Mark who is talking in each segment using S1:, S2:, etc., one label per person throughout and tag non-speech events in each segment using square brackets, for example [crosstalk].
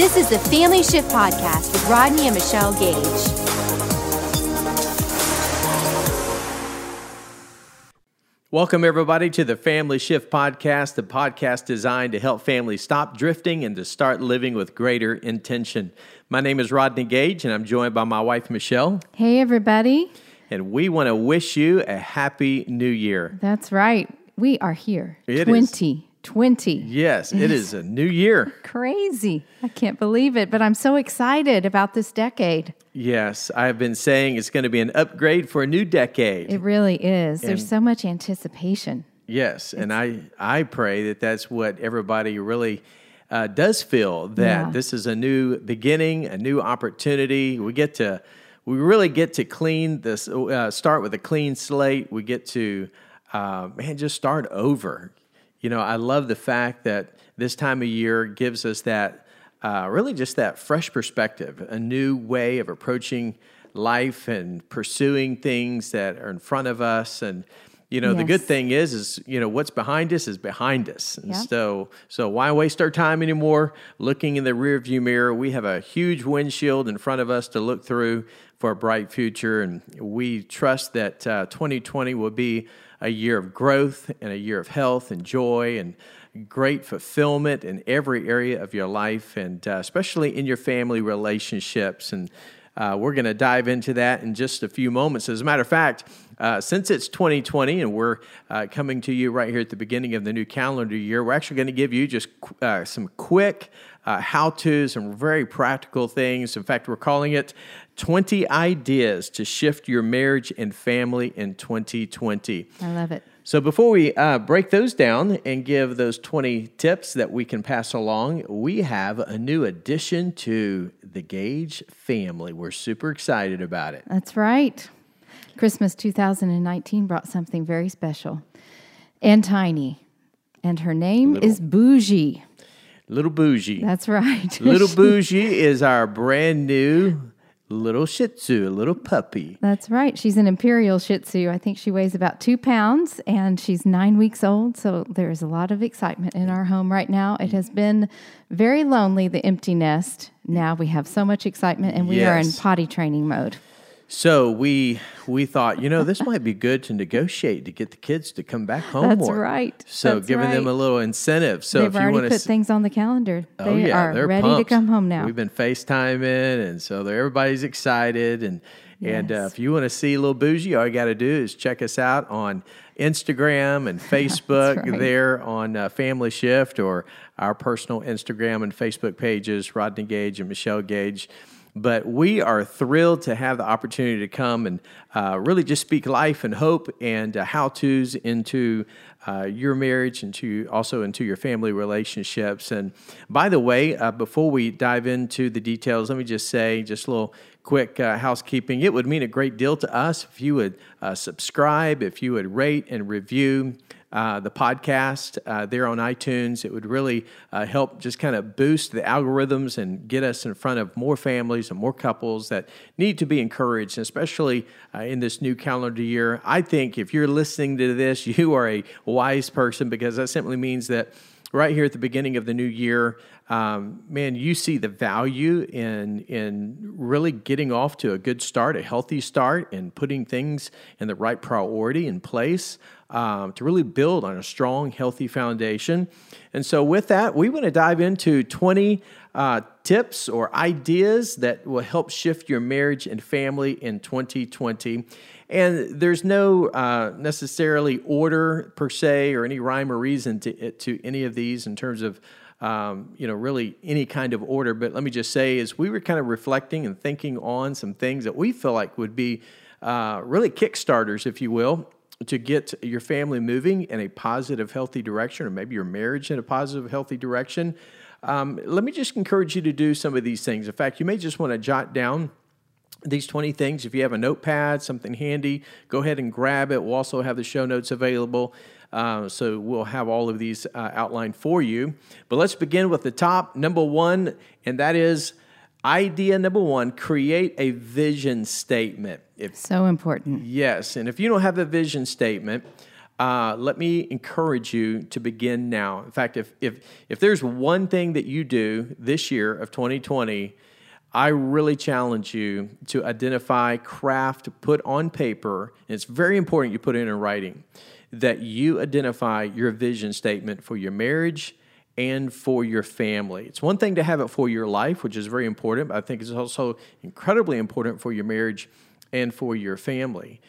S1: This is the Family Shift Podcast with Rodney and Michelle Gage.
S2: Welcome, everybody, to the Family Shift Podcast, the podcast designed to help families stop drifting and to start living with greater intention. My name is Rodney Gage, and I'm joined by my wife, Michelle.
S3: Hey, everybody.
S2: And we want to wish you a happy new year.
S3: That's right. We are here.
S2: It is.
S3: 2020.
S2: Yes, it is a new year. [laughs]
S3: Crazy. I can't believe it, but I'm so excited about this decade.
S2: Yes, I've been saying it's going to be an upgrade for a new decade.
S3: It really is. There's so much anticipation.
S2: Yes, and I I pray that that's what everybody really uh, does feel that
S3: Yeah.
S2: this is a new beginning, a new opportunity. We get to we really get to clean this uh, start with a clean slate. We get to uh, man just start over. You know, I love the fact that this time of year gives us that uh, really just that fresh perspective, a new way of approaching life and pursuing things that are in front of us. And you know the good thing is is you know what's behind us is behind us. And so so why waste our time anymore looking in the rearview mirror? We have a huge windshield in front of us to look through for a bright future. And we trust that uh, 2020 will be a year of growth and a year of health and joy and great fulfillment in every area of your life and uh, especially in your family relationships and uh, we're going to dive into that in just a few moments. As a matter of fact, uh, since it's 2020 and we're uh, coming to you right here at the beginning of the new calendar year, we're actually going to give you just uh, some quick uh, how to's, and very practical things. In fact, we're calling it 20 ideas to shift your marriage and family in 2020.
S3: I love it.
S2: So before we uh, break those down and give those 20 tips that we can pass along, we have a new addition to the Gage family. We're super excited about it.
S3: That's right. Christmas 2019 brought something very special and tiny. And her name is Bougie.
S2: Little Bougie.
S3: That's right. [laughs]
S2: Little Bougie is our brand new little Shih Tzu, a little puppy.
S3: That's right. She's an imperial Shih Tzu. I think she weighs about two pounds and she's nine weeks old. So there's a lot of excitement in our home right now. It has been very lonely, the empty nest. Now we have so much excitement and we are in potty training mode.
S2: So we we thought, you know, this might be good to negotiate to get the kids to come back home
S3: That's
S2: more.
S3: right.
S2: So
S3: That's
S2: giving them a little incentive. So
S3: They've
S2: if you
S3: already
S2: want
S3: put
S2: to
S3: things on the calendar. They
S2: Oh yeah,
S3: are
S2: they're
S3: ready
S2: pumped.
S3: to come home now.
S2: We've been FaceTiming, and so everybody's excited. And and uh, if you want to see a little bougie, all you got to do is check us out on Instagram and [laughs] Facebook.
S3: right.
S2: There on uh, Family Shift or our personal Instagram and Facebook pages, Rodney Gage and Michelle Gage. But we are thrilled to have the opportunity to come and uh, really just speak life and hope and uh, how tos into uh, your marriage and to also into your family relationships. And by the way, uh, before we dive into the details, let me just say just a little quick uh, housekeeping. It would mean a great deal to us if you would uh, subscribe, if you would rate and review uh, the podcast uh, there on iTunes. It would really uh, help just kind of boost the algorithms and get us in front of more families and more couples that need to be encouraged, especially uh, in this new calendar year. I think if you're listening to this, [laughs] you are a wise person because that simply means that right here at the beginning of the new year, um, man, you see the value in in really getting off to a good start, a healthy start, and putting things in the right priority in place um, to really build on a strong, healthy foundation. And so, with that, we want to dive into 20 uh, tips or ideas that will help shift your marriage and family in 2020. And there's no uh, necessarily order per se or any rhyme or reason to, to any of these in terms of um, you know, really any kind of order. But let me just say, as we were kind of reflecting and thinking on some things that we feel like would be uh, really kickstarters, if you will, to get your family moving in a positive, healthy direction, or maybe your marriage in a positive, healthy direction. Um, let me just encourage you to do some of these things. In fact, you may just want to jot down these 20 things. If you have a notepad, something handy, go ahead and grab it. We'll also have the show notes available. Uh, so we'll have all of these uh, outlined for you. But let's begin with the top number one, and that is idea number one create a vision statement. If
S3: So important.
S2: Yes, and if you don't have a vision statement, uh, let me encourage you to begin now. In fact, if, if, if there's one thing that you do this year of 2020, I really challenge you to identify, craft, put on paper, and it's very important you put it in writing, that you identify your vision statement for your marriage and for your family. It's one thing to have it for your life, which is very important, but I think it's also incredibly important for your marriage and for your family.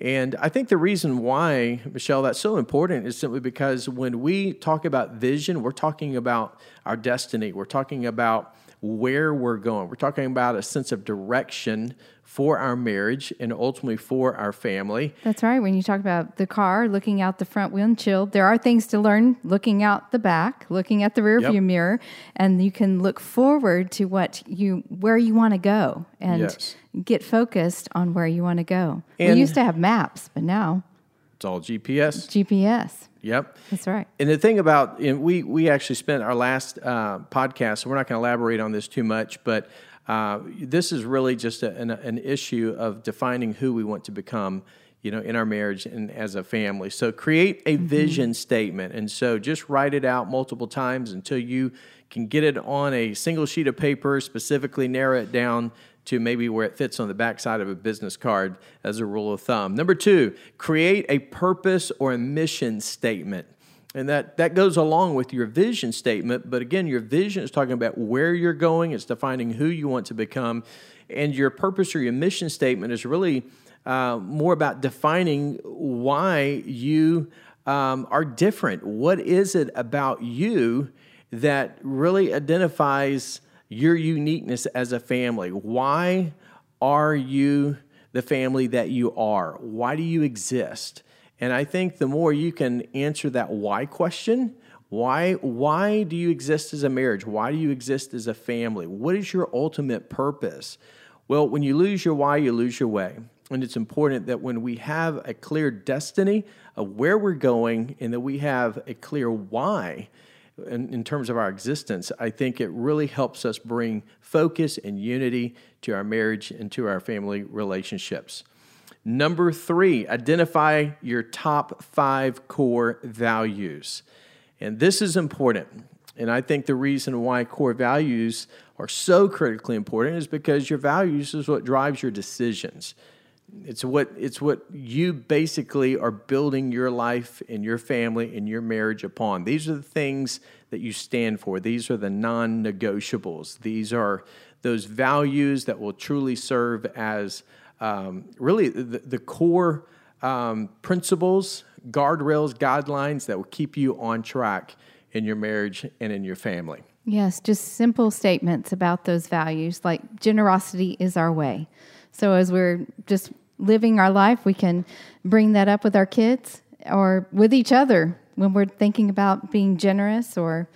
S2: And I think the reason why, Michelle, that's so important is simply because when we talk about vision, we're talking about our destiny. We're talking about where we're going. We're talking about a sense of direction for our marriage and ultimately for our family.
S3: That's right. When you talk about the car, looking out the front windshield, there are things to learn looking out the back, looking at the rearview yep. mirror, and you can look forward to what you where you want to go and yes. Get focused on where you want to go. And we used to have maps, but now
S2: it's all GPS.
S3: GPS.
S2: Yep,
S3: that's right.
S2: And the thing about we we actually spent our last uh, podcast. So we're not going to elaborate on this too much, but uh, this is really just a, an, an, issue of defining who we want to become you know in our marriage and as a family so create a mm-hmm. vision statement and so just write it out multiple times until you can get it on a single sheet of paper specifically narrow it down to maybe where it fits on the backside of a business card as a rule of thumb number two create a purpose or a mission statement and that, that goes along with your vision statement. But again, your vision is talking about where you're going, it's defining who you want to become. And your purpose or your mission statement is really uh, more about defining why you um, are different. What is it about you that really identifies your uniqueness as a family? Why are you the family that you are? Why do you exist? And I think the more you can answer that why question, why why do you exist as a marriage? Why do you exist as a family? What is your ultimate purpose? Well, when you lose your why, you lose your way. And it's important that when we have a clear destiny of where we're going and that we have a clear why in, in terms of our existence, I think it really helps us bring focus and unity to our marriage and to our family relationships. Number three, identify your top five core values. And this is important. And I think the reason why core values are so critically important is because your values is what drives your decisions. It's what it's what you basically are building your life and your family and your marriage upon. These are the things that you stand for. These are the non-negotiables. These are those values that will truly serve as um, really the, the core um, principles, guardrails, guidelines that will keep you on track in your marriage and in your family.
S3: Yes, just simple statements about those values like generosity is our way. So as we're just living our life, we can bring that up with our kids or with each other when we're thinking about being generous or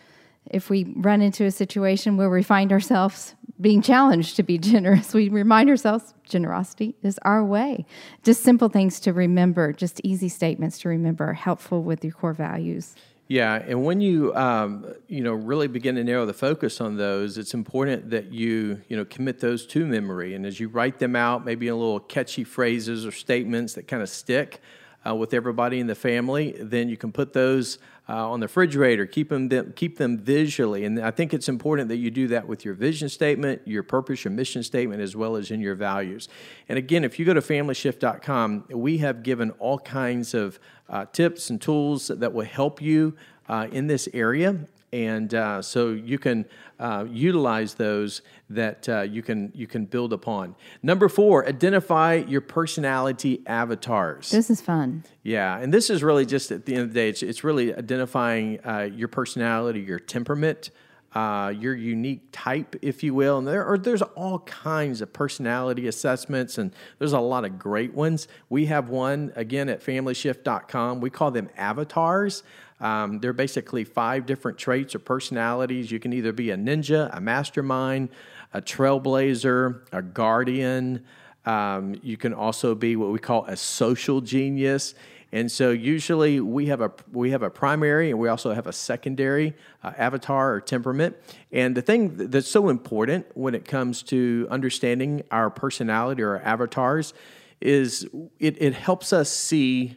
S3: if we run into a situation where we find ourselves being challenged to be [laughs] generous, we remind ourselves generosity is our way. Just simple things to remember, just easy statements to remember, helpful with your core values.
S2: Yeah, and when you um, you know really begin to narrow the focus on those, it's important that you you know commit those to memory, and as you write them out, maybe in little catchy phrases or statements that kind of stick uh, with everybody in the family, then you can put those uh, on the refrigerator, keep them, keep them visually. And I think it's important that you do that with your vision statement, your purpose, your mission statement, as well as in your values. And again, if you go to familyshift.com, we have given all kinds of uh, tips and tools that will help you uh, in this area and uh, so you can uh, utilize those that uh, you can you can build upon. Number four, identify your personality avatars.
S3: This is fun.
S2: Yeah, and this is really just at the end of the day, it's, it's really identifying uh, your personality, your temperament. Uh, your unique type, if you will, and there are there's all kinds of personality assessments, and there's a lot of great ones. We have one again at FamilyShift.com. We call them avatars. Um, there are basically five different traits or personalities. You can either be a ninja, a mastermind, a trailblazer, a guardian. Um, you can also be what we call a social genius. And so usually we have a we have a primary and we also have a secondary uh, avatar or temperament. And the thing that's so important when it comes to understanding our personality or our avatars is it, it helps us see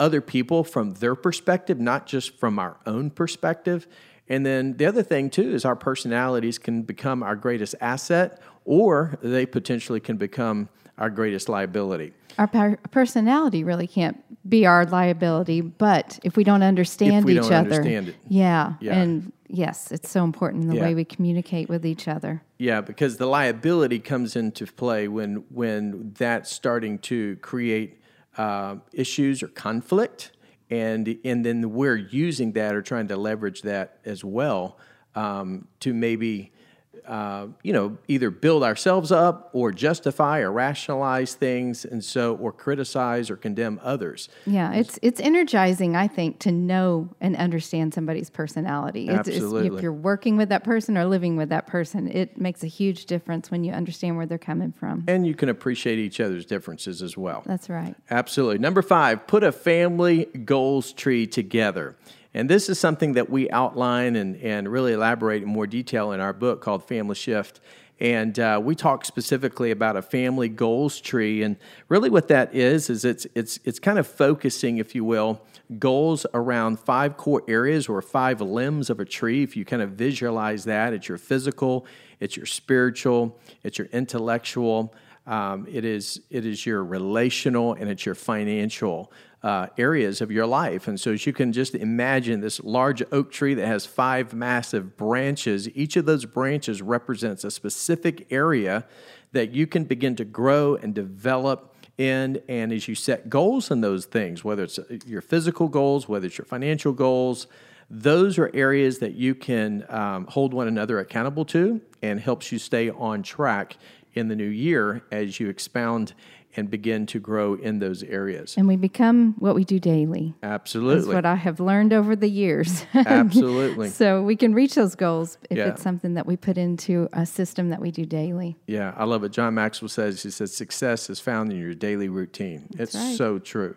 S2: other people from their perspective, not just from our own perspective. And then the other thing, too, is our personalities can become our greatest asset or they potentially can become our greatest liability.
S3: Our per- personality really can't be our liability, but if we don't understand
S2: we
S3: each
S2: don't
S3: other,
S2: understand
S3: yeah,
S2: Yeah.
S3: and yes, it's so important in the
S2: Yeah.
S3: way we communicate with each other.
S2: Yeah, because the liability comes into play when when that's starting to create uh, issues or conflict, and and then we're using that or trying to leverage that as well um, to maybe. Uh, you know, either build ourselves up or justify or rationalize things, and so or criticize or condemn others.
S3: Yeah, it's it's energizing, I think, to know and understand somebody's personality. It's- it's-
S2: Absolutely.
S3: if you're working with that person or living with that person, it makes a huge difference when you understand where they're coming from.
S2: And you can appreciate each other's differences as well.
S3: That's right.
S2: Absolutely. Number five, put a family goals tree together. And this is something that we outline and, and really elaborate in more detail in our book called Family Shift. And uh, we talk specifically about a family goals tree. And really, what that is, is it's, it's, it's kind of focusing, if you will, goals around five core areas or five limbs of a tree. If you kind of visualize that, it's your physical, it's your spiritual, it's your intellectual, um, it is it is your relational and it's your financial uh, areas of your life. And so, as you can just imagine this large oak tree that has five massive branches, each of those branches represents a specific area that you can begin to grow and develop in. And as you set goals in those things, whether it's uh, your physical goals, whether it's your financial goals, those are areas that you can um, hold one another accountable to and helps you stay on track in the new year as you expound and begin to grow in those areas.
S3: And we become what we do daily.
S2: Absolutely.
S3: That's what I have learned over the years. [laughs]
S2: Absolutely.
S3: so we can reach those goals if
S2: Yeah.
S3: it's something that we put into a system that we do daily.
S2: Yeah, I love what John Maxwell says. He says success is found in your daily routine. it's
S3: right.
S2: so true.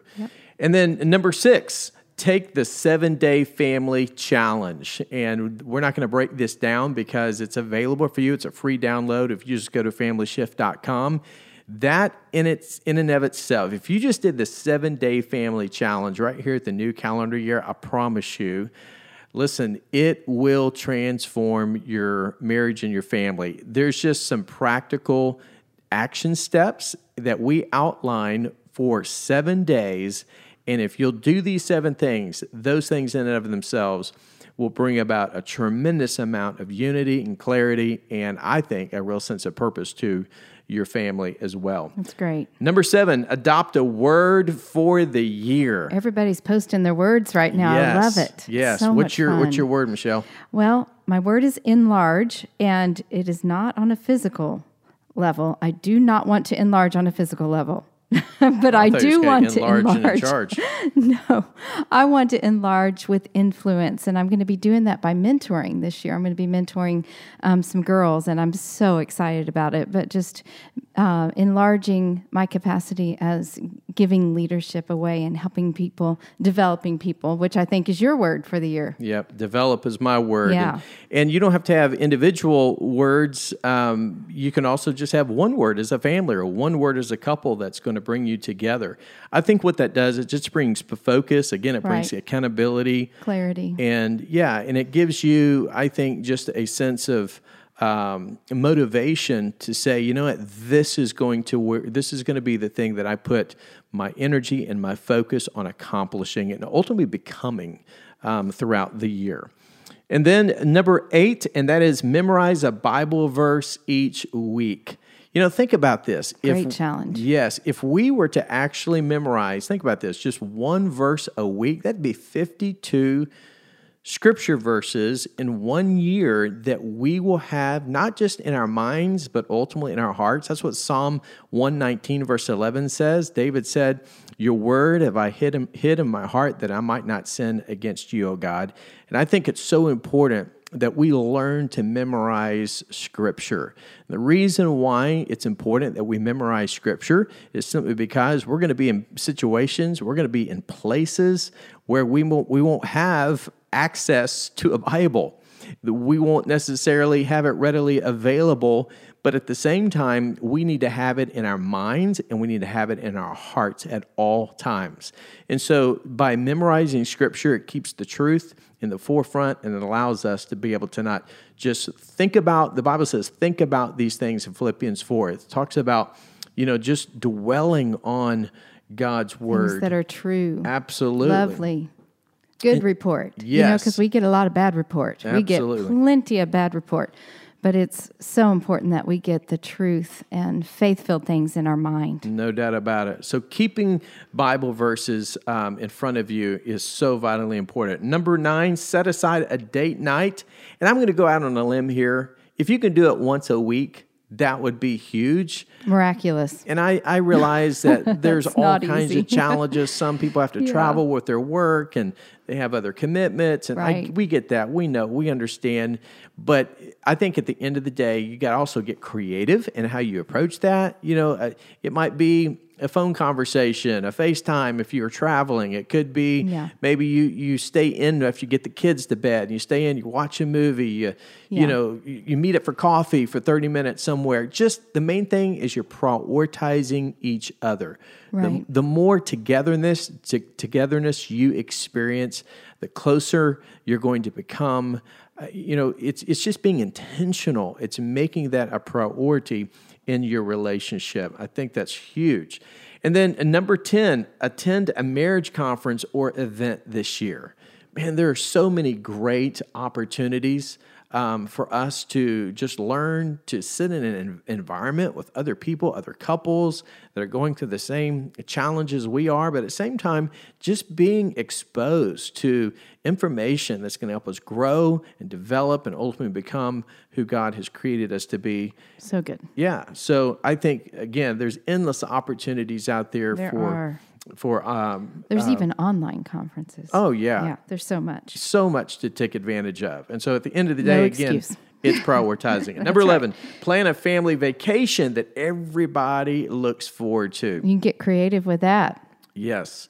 S2: And then number six, take the seven day family challenge. And we're not going to break this down because it's available for you. It's a free download if you just go to familyshift.com. That in its in and of itself, if you just did the seven day family challenge right here at the new calendar year, I promise you, Listen, it will transform your marriage and your family. There's just some practical action steps that we outline for seven days. And if you'll do these seven things, those things in and of themselves will bring about a tremendous amount of unity and clarity, and I think a real sense of purpose to your family as well.
S3: That's great.
S2: Number seven, adopt a word for the year.
S3: Everybody's posting their words right now. I love it.
S2: Yes.
S3: So
S2: what's your
S3: fun.
S2: what's your word, Michelle?
S3: Well, my word is enlarge, and it is not on a physical level. I do not want to enlarge on a physical level, [laughs] but I,
S2: you
S3: do want to
S2: enlarge and in
S3: enlarge.
S2: charge. [laughs]
S3: no, I want to enlarge with influence, and I'm going to be doing that by mentoring this year. I'm going to be mentoring um, some girls, and I'm so excited about it. But just uh, enlarging my capacity as giving leadership away and helping people, developing people, which I think is your word for the year.
S2: Yep, develop is my word.
S3: Yeah.
S2: And, and you don't have to have individual words. Um, you can also just have one word as a family or one word as a couple that's going to bring you together. I think what that does, it just brings focus. Again, it brings
S3: Right.
S2: accountability.
S3: Clarity.
S2: And yeah, and it gives you, I think, just a sense of um, motivation to say, you know what, this is going to work. This is going to be the thing that I put my energy and my focus on accomplishing and ultimately becoming um, throughout the year. And then number eight, and that is memorize a Bible verse each week. You know, think about this.
S3: Great challenge.
S2: Yes, if we were to actually memorize, think about this, just one verse a week, that'd be 52 scripture verses in one year that we will have not just in our minds, but ultimately in our hearts. That's what Psalm 119, verse 11 says. David said, Your word have I hid in, hid in my heart that I might not sin against you, O God. And I think it's so important that we learn to memorize scripture. The reason why it's important that we memorize scripture is simply because we're going to be in situations, we're going to be in places where we won't, we won't have access to a Bible. We won't necessarily have it readily available, but at the same time, we need to have it in our minds and we need to have it in our hearts at all times. And so by memorizing scripture, it keeps the truth in the forefront and it allows us to be able to not just think about, the Bible says, think about these things in Philippians 4. It talks about, you know, just dwelling on God's word.
S3: Things that are true.
S2: Absolutely.
S3: Lovely. Good report. You know,
S2: yes.
S3: because we get a lot of bad report. We get plenty of bad report. But it's so important that we get the truth and faith filled things in our mind.
S2: No doubt about it. So, keeping Bible verses um, in front of you is so vitally important. Number nine, set aside a date night. And I'm going to go out on a limb here. If you can do it once a week, that would be huge.
S3: Miraculous.
S2: And I, I realize that [laughs] there's all kinds
S3: easy.
S2: of [laughs] challenges. Some people have to
S3: Yeah.
S2: travel with their work and they have other commitments. And I, we get that. We know, we understand. But I think at the end of the day, you got to also get creative in how you approach that. You know, uh, it might be a phone conversation, a FaceTime if you're traveling. It could be
S3: Yeah.
S2: maybe you, you stay in after you get the kids to bed and you stay in, you watch a movie, you, you know, you, you meet up for coffee for 30 minutes somewhere. Just the main thing is you're prioritizing each other.
S3: Right.
S2: The, the more togetherness, to, togetherness you experience, the closer you're going to become. Uh, you know, it's it's just being intentional. It's making that a priority in your relationship. I think that's huge. And then uh, number 10, attend a marriage conference or event this year. Man, there are so many great opportunities um, for us to just learn to sit in an environment with other people, other couples that are going through the same challenges we are, but at the same time, just being exposed to information that's going to help us grow and develop and ultimately become who God has created us to be.
S3: So good.
S2: Yeah. So I think, again, there's endless opportunities out there,
S3: There
S2: for.
S3: are.
S2: For um,
S3: There's even online conferences.
S2: oh yeah,
S3: Yeah, there's so much.
S2: so much to take advantage of. And so at the end of the
S3: No
S2: day, again,
S3: excuse.
S2: it's prioritizing it. [laughs] Number 11, plan a family vacation that everybody looks forward to.
S3: You can get creative with that.
S2: Yes.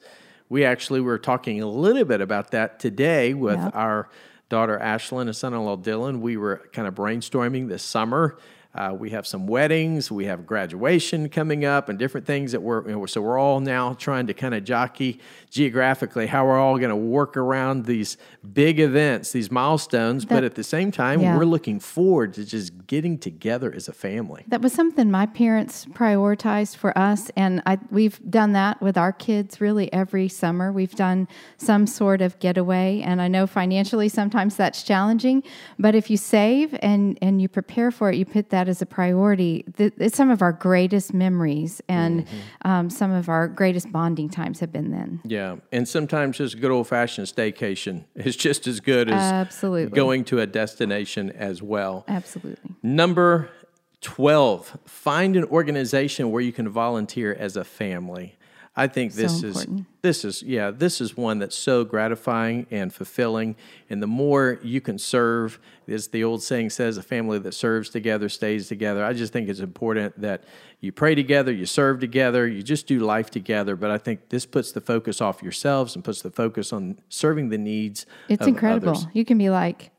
S2: We actually were talking a little bit about that today with
S3: Yeah.
S2: our daughter Ashlyn and son in law Dylan. We were kind of brainstorming this summer. Uh, we have some weddings, we have graduation coming up, and different things that we're, you know, so we're all now trying to kind of jockey geographically how we're all going to work around these big events, these milestones. but at the same time,
S3: Yeah.
S2: we're looking forward to just getting together as a family.
S3: That was something my parents prioritized for us, and I, we've done that with our kids really every summer. We've done some sort of getaway, and I know financially sometimes that's challenging, but if you save and, and you prepare for it, you put that as a priority. It's some of our greatest memories, and um, some of our greatest bonding times have been then.
S2: Yeah, and sometimes just good old fashioned staycation [laughs] is just as good as
S3: Absolutely.
S2: going to a destination as well.
S3: Absolutely.
S2: Number 12, find an organization where you can volunteer as a family. I think this is this is yeah, this is one that's so gratifying and fulfilling and the more you can serve as the old saying says a family that serves together stays together. I just think it's important that you pray together, you serve together, you just do life together, but I think this puts the focus off yourselves and puts the focus on serving the needs
S3: It's incredible.
S2: others.
S3: You can be like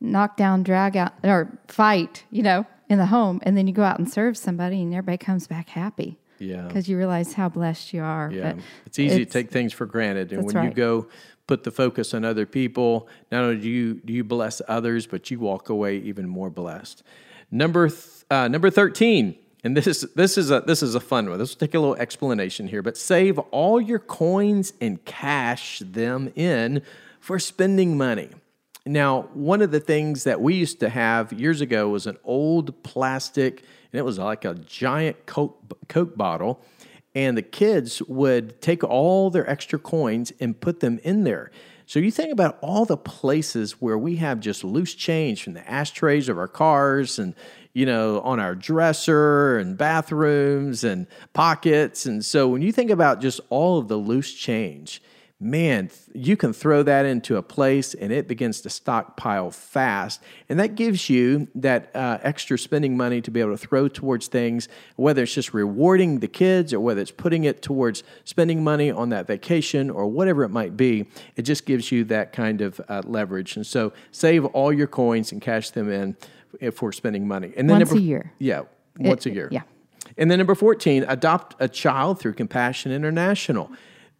S3: knock down, drag out, or fight, you know, in the home, and then you go out and serve somebody, and everybody comes back happy
S2: Yeah.
S3: because you realize how blessed you are.
S2: Yeah, it's easy to take things for granted, and when you go put the focus on other people, not only do you do you bless others, but you walk away even more blessed. Number th- uh, number thirteen, and this is this is a this is a fun one. This will take a little explanation here, but save all your coins and cash them in for spending money. Now, one of the things that we used to have years ago was an old plastic, and it was like a giant Coke, Coke bottle. And the kids would take all their extra coins and put them in there. So you think about all the places where we have just loose change from the ashtrays of our cars and, you know, on our dresser and bathrooms and pockets. And so when you think about just all of the loose change, man, you can throw that into a place and it begins to stockpile fast. And that gives you that uh, extra spending money to be able to throw towards things, whether it's just rewarding the kids or whether it's putting it towards spending money on that vacation or whatever it might be. It just gives you that kind of uh, leverage. And so save all your coins and cash them in for spending money. And
S3: then once number, a year.
S2: Yeah, once it, a year.
S3: Yeah.
S2: And then number 14, adopt a child through Compassion International.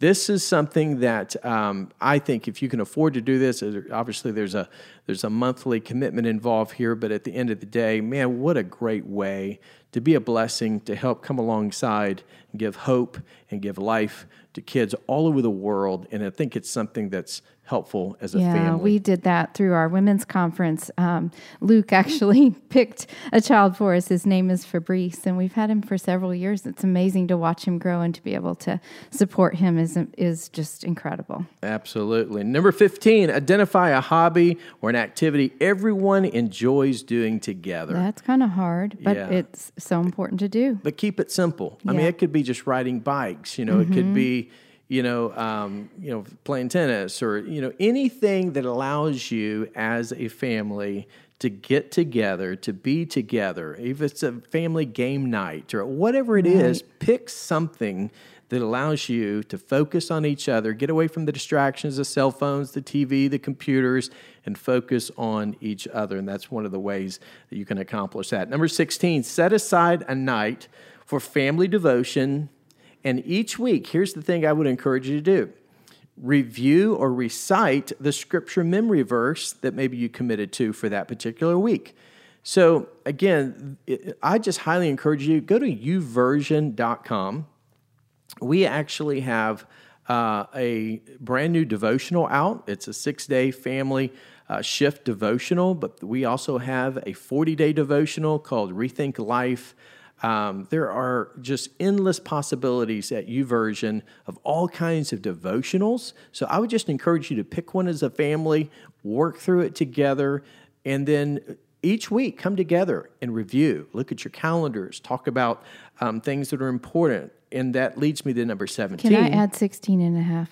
S2: This is something that um, I think if you can afford to do this, obviously there's a there's a monthly commitment involved here, but at the end of the day, man, what a great way to be a blessing to help come alongside and give hope and give life to kids all over the world. And I think it's something that's helpful as a
S3: yeah,
S2: family.
S3: we did that through our women's conference. Um, Luke [laughs] actually [laughs] picked a child for us. His name is Fabrice, and we've had him for several years. It's amazing to watch him grow and to be able to support him is is just incredible.
S2: Absolutely. Number fifteen: identify a hobby or an activity everyone enjoys doing together.
S3: That's kind of hard, but yeah. it's so important to do.
S2: But keep it simple. I mean, it could be just riding bikes. You know, mm-hmm. it could mm-hmm. be you know, um, you know, playing tennis or you know anything that allows you as a family to get together, to be together. If it's a family game night or whatever it right. is, pick something that allows you to focus on each other, get away from the distractions, the cell phones, the TV, the computers, and focus on each other. And that's one of the ways that you can accomplish that. Number 16, set aside a night for family devotion and each week, here's the thing I would encourage you to do review or recite the scripture memory verse that maybe you committed to for that particular week. So, again, I just highly encourage you go to youversion.com. We actually have uh, a brand new devotional out. It's a six day family uh, shift devotional, but we also have a 40 day devotional called Rethink Life. Um, there are just endless possibilities at YouVersion of all kinds of devotionals. So I would just encourage you to pick one as a family, work through it together, and then each week come together and review. Look at your calendars, talk about um, things that are important. And that leads me to number 17.
S3: Can I add 16 and a half?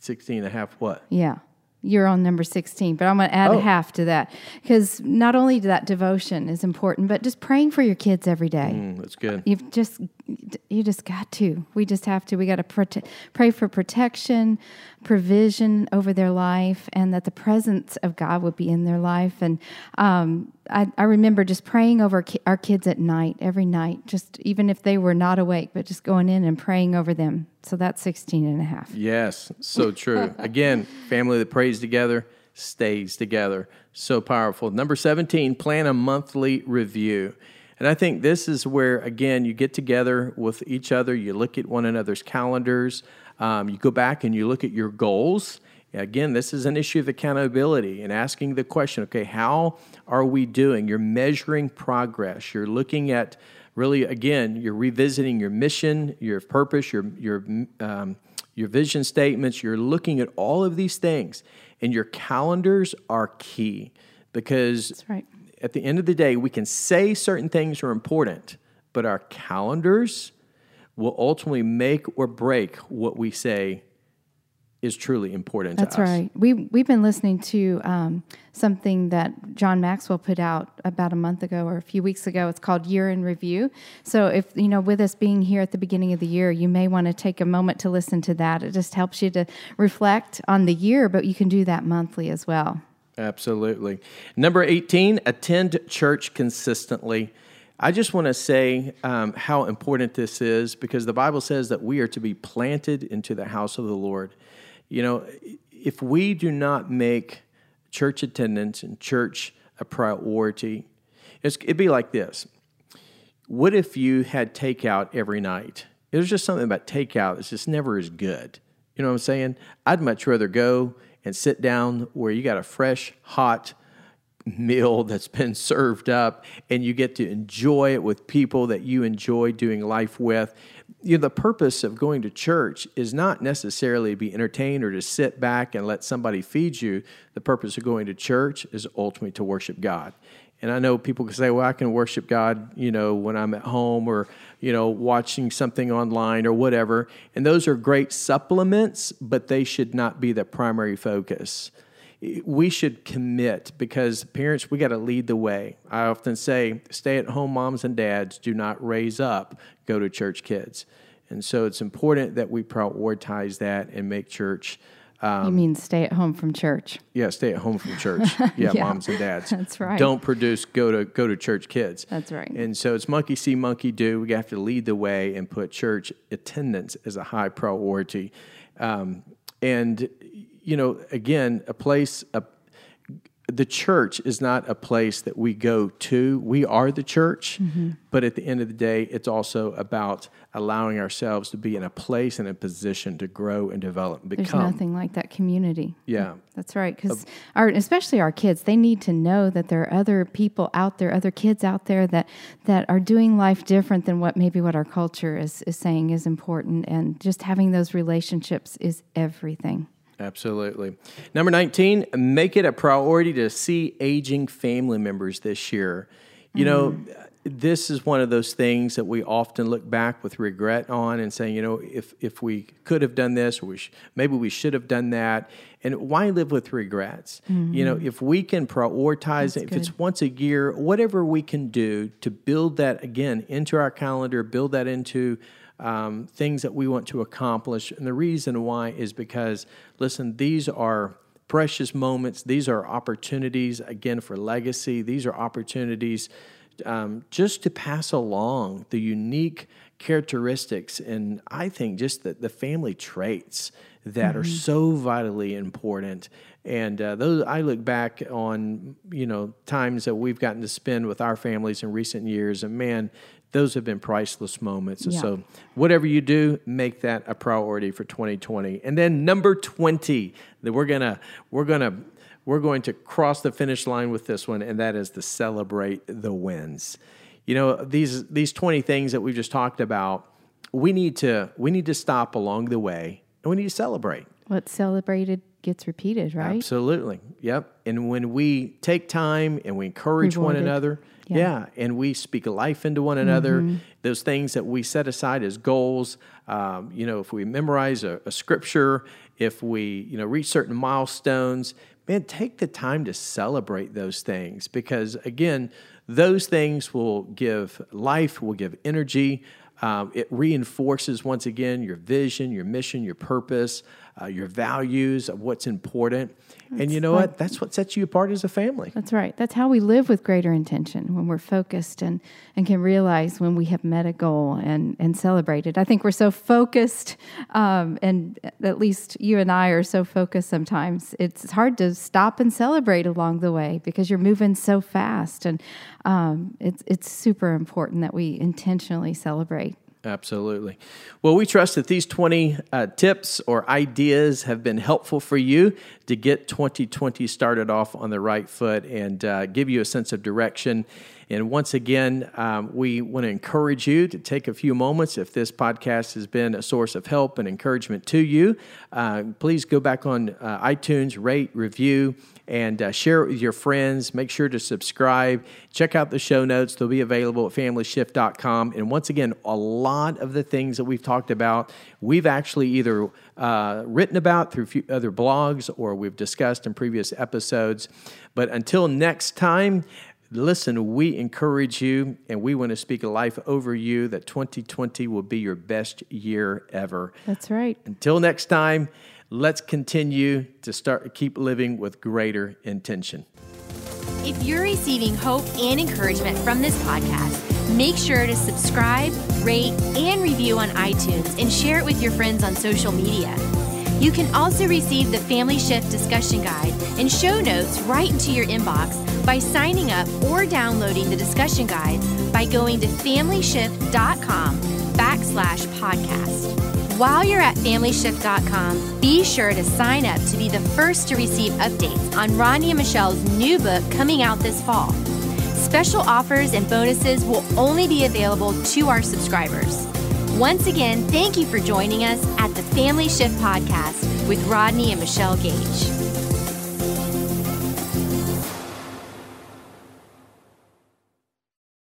S2: 16 and a half what?
S3: Yeah you're on number 16 but i'm going to add oh. half to that because not only that devotion is important but just praying for your kids every day
S2: mm, that's good
S3: you've just you just got to we just have to we got to prote- pray for protection provision over their life and that the presence of god would be in their life. And um, I, I, remember just praying over ki- our kids at night every night just even if they were not awake but just going in and praying over them. So that's 16 and a half.
S2: Yes so true. [laughs] Again family that prays together stays together. So powerful. Number 17 plan a monthly review. And I think this is where, again, you get together with each other, you look at one another's calendars, um, you go back and you look at your goals. Again, this is an issue of accountability and asking the question okay, how are we doing? You're measuring progress. You're looking at really, again, you're revisiting your mission, your purpose, your, your, um, your vision statements. You're looking at all of these things, and your calendars are key because
S3: That's right
S2: at the end of the day, we can say certain things are important, but our calendars will ultimately make or break what we say is truly important
S3: That's right. We we've been listening to um, something that John Maxwell put out about a month ago or a few weeks ago. It's called Year in Review. So if you know, with us being here at the beginning of the year, you may want to take a moment to listen to that. It just helps you to reflect on the year, but you can do that monthly as well.
S2: Absolutely. Number 18, attend church consistently. I just want to say um, how important this is because the Bible says that we are to be planted into the house of the Lord. You know, if we do not make church attendance and church a priority, it'd be like this. What if you had takeout every night? There's just something about takeout that's just never as good. You know what I'm saying? I'd much rather go and sit down where you got a fresh, hot meal that's been served up and you get to enjoy it with people that you enjoy doing life with. You know, the purpose of going to church is not necessarily to be entertained or to sit back and let somebody feed you. The purpose of going to church is ultimately to worship God. And I know people can say, well, I can worship God, you know, when I'm at home or, you know, watching something online or whatever. And those are great supplements, but they should not be the primary focus we should commit because parents, we got to lead the way. I often say, stay at home moms and dads do not raise up go to church kids. And so it's important that we prioritize that and make church.
S3: Um, you mean stay at home from church?
S2: Yeah, stay at home from church. [laughs] Yeah, yeah, moms and dads.
S3: That's right.
S2: Don't produce go to go to church kids.
S3: That's right.
S2: And so it's monkey see, monkey do. We have to lead the way and put church attendance as a high priority. Um, and you know, again, a place, a, the church is not a place that we go to. We are the church, mm-hmm. but at the end of the day, it's also about allowing ourselves to be in a place and a position to grow and develop and become.
S3: There's nothing like that community.
S2: Yeah,
S3: that's right. Because our, especially our kids, they need to know that there are other people out there, other kids out there that that are doing life different than what maybe what our culture is is saying is important, and just having those relationships is everything.
S2: Absolutely. Number 19, make it a priority to see aging family members this year. You mm. know, this is one of those things that we often look back with regret on and saying, you know, if if we could have done this, or we sh- maybe we should have done that. And why live with regrets? Mm-hmm. You know, if we can prioritize it, if it's once a year, whatever we can do to build that again into our calendar, build that into um, things that we want to accomplish. And the reason why is because, listen, these are precious moments. These are opportunities, again, for legacy. These are opportunities um, just to pass along the unique characteristics and I think just the, the family traits that mm-hmm. are so vitally important. And uh, those I look back on, you know, times that we've gotten to spend with our families in recent years, and man, those have been priceless moments. Yeah. So, whatever you do, make that a priority for 2020. And then number 20, that we're gonna we're gonna we're going to cross the finish line with this one, and that is to celebrate the wins. You know these these 20 things that we've just talked about. We need to we need to stop along the way, and we need to celebrate.
S3: What's celebrated gets repeated, right?
S2: Absolutely. Yep. And when we take time and we encourage Rewarded. one another yeah. yeah. and we speak life into one another. Mm-hmm. Those things that we set aside as goals. Um, you know, if we memorize a, a, scripture, if we you know reach certain milestones, man, take the time to celebrate those things because again, those things will give life, will give energy. Um, it reinforces once again your vision, your mission, your purpose, uh, your values of what's important. That's and you know like, what? That's what sets you apart as a family.
S3: That's right. That's how we live with greater intention when we're focused and, and can realize when we have met a goal and, and celebrated. I think we're so focused, um, and at least you and I are so focused sometimes. It's hard to stop and celebrate along the way because you're moving so fast. And um, it's, it's super important that we intentionally celebrate.
S2: Absolutely. Well, we trust that these 20 uh, tips or ideas have been helpful for you to get 2020 started off on the right foot and uh, give you a sense of direction. And once again, um, we want to encourage you to take a few moments. If this podcast has been a source of help and encouragement to you, uh, please go back on uh, iTunes, rate, review, and uh, share it with your friends. Make sure to subscribe. Check out the show notes, they'll be available at familyshift.com. And once again, a lot of the things that we've talked about, we've actually either uh, written about through other blogs or we've discussed in previous episodes. But until next time, listen, we encourage you and we want to speak a life over you that 2020 will be your best year ever.
S3: That's right.
S2: Until next time, let's continue to start keep living with greater intention.
S1: If you're receiving hope and encouragement from this podcast, make sure to subscribe, rate, and review on iTunes and share it with your friends on social media. You can also receive the Family Shift discussion guide and show notes right into your inbox by signing up or downloading the discussion guide by going to familyshift.com backslash podcast. While you're at FamilyShift.com, be sure to sign up to be the first to receive updates on Rodney and Michelle's new book coming out this fall. Special offers and bonuses will only be available to our subscribers. Once again, thank you for joining us at the Family Shift Podcast with Rodney and Michelle Gage.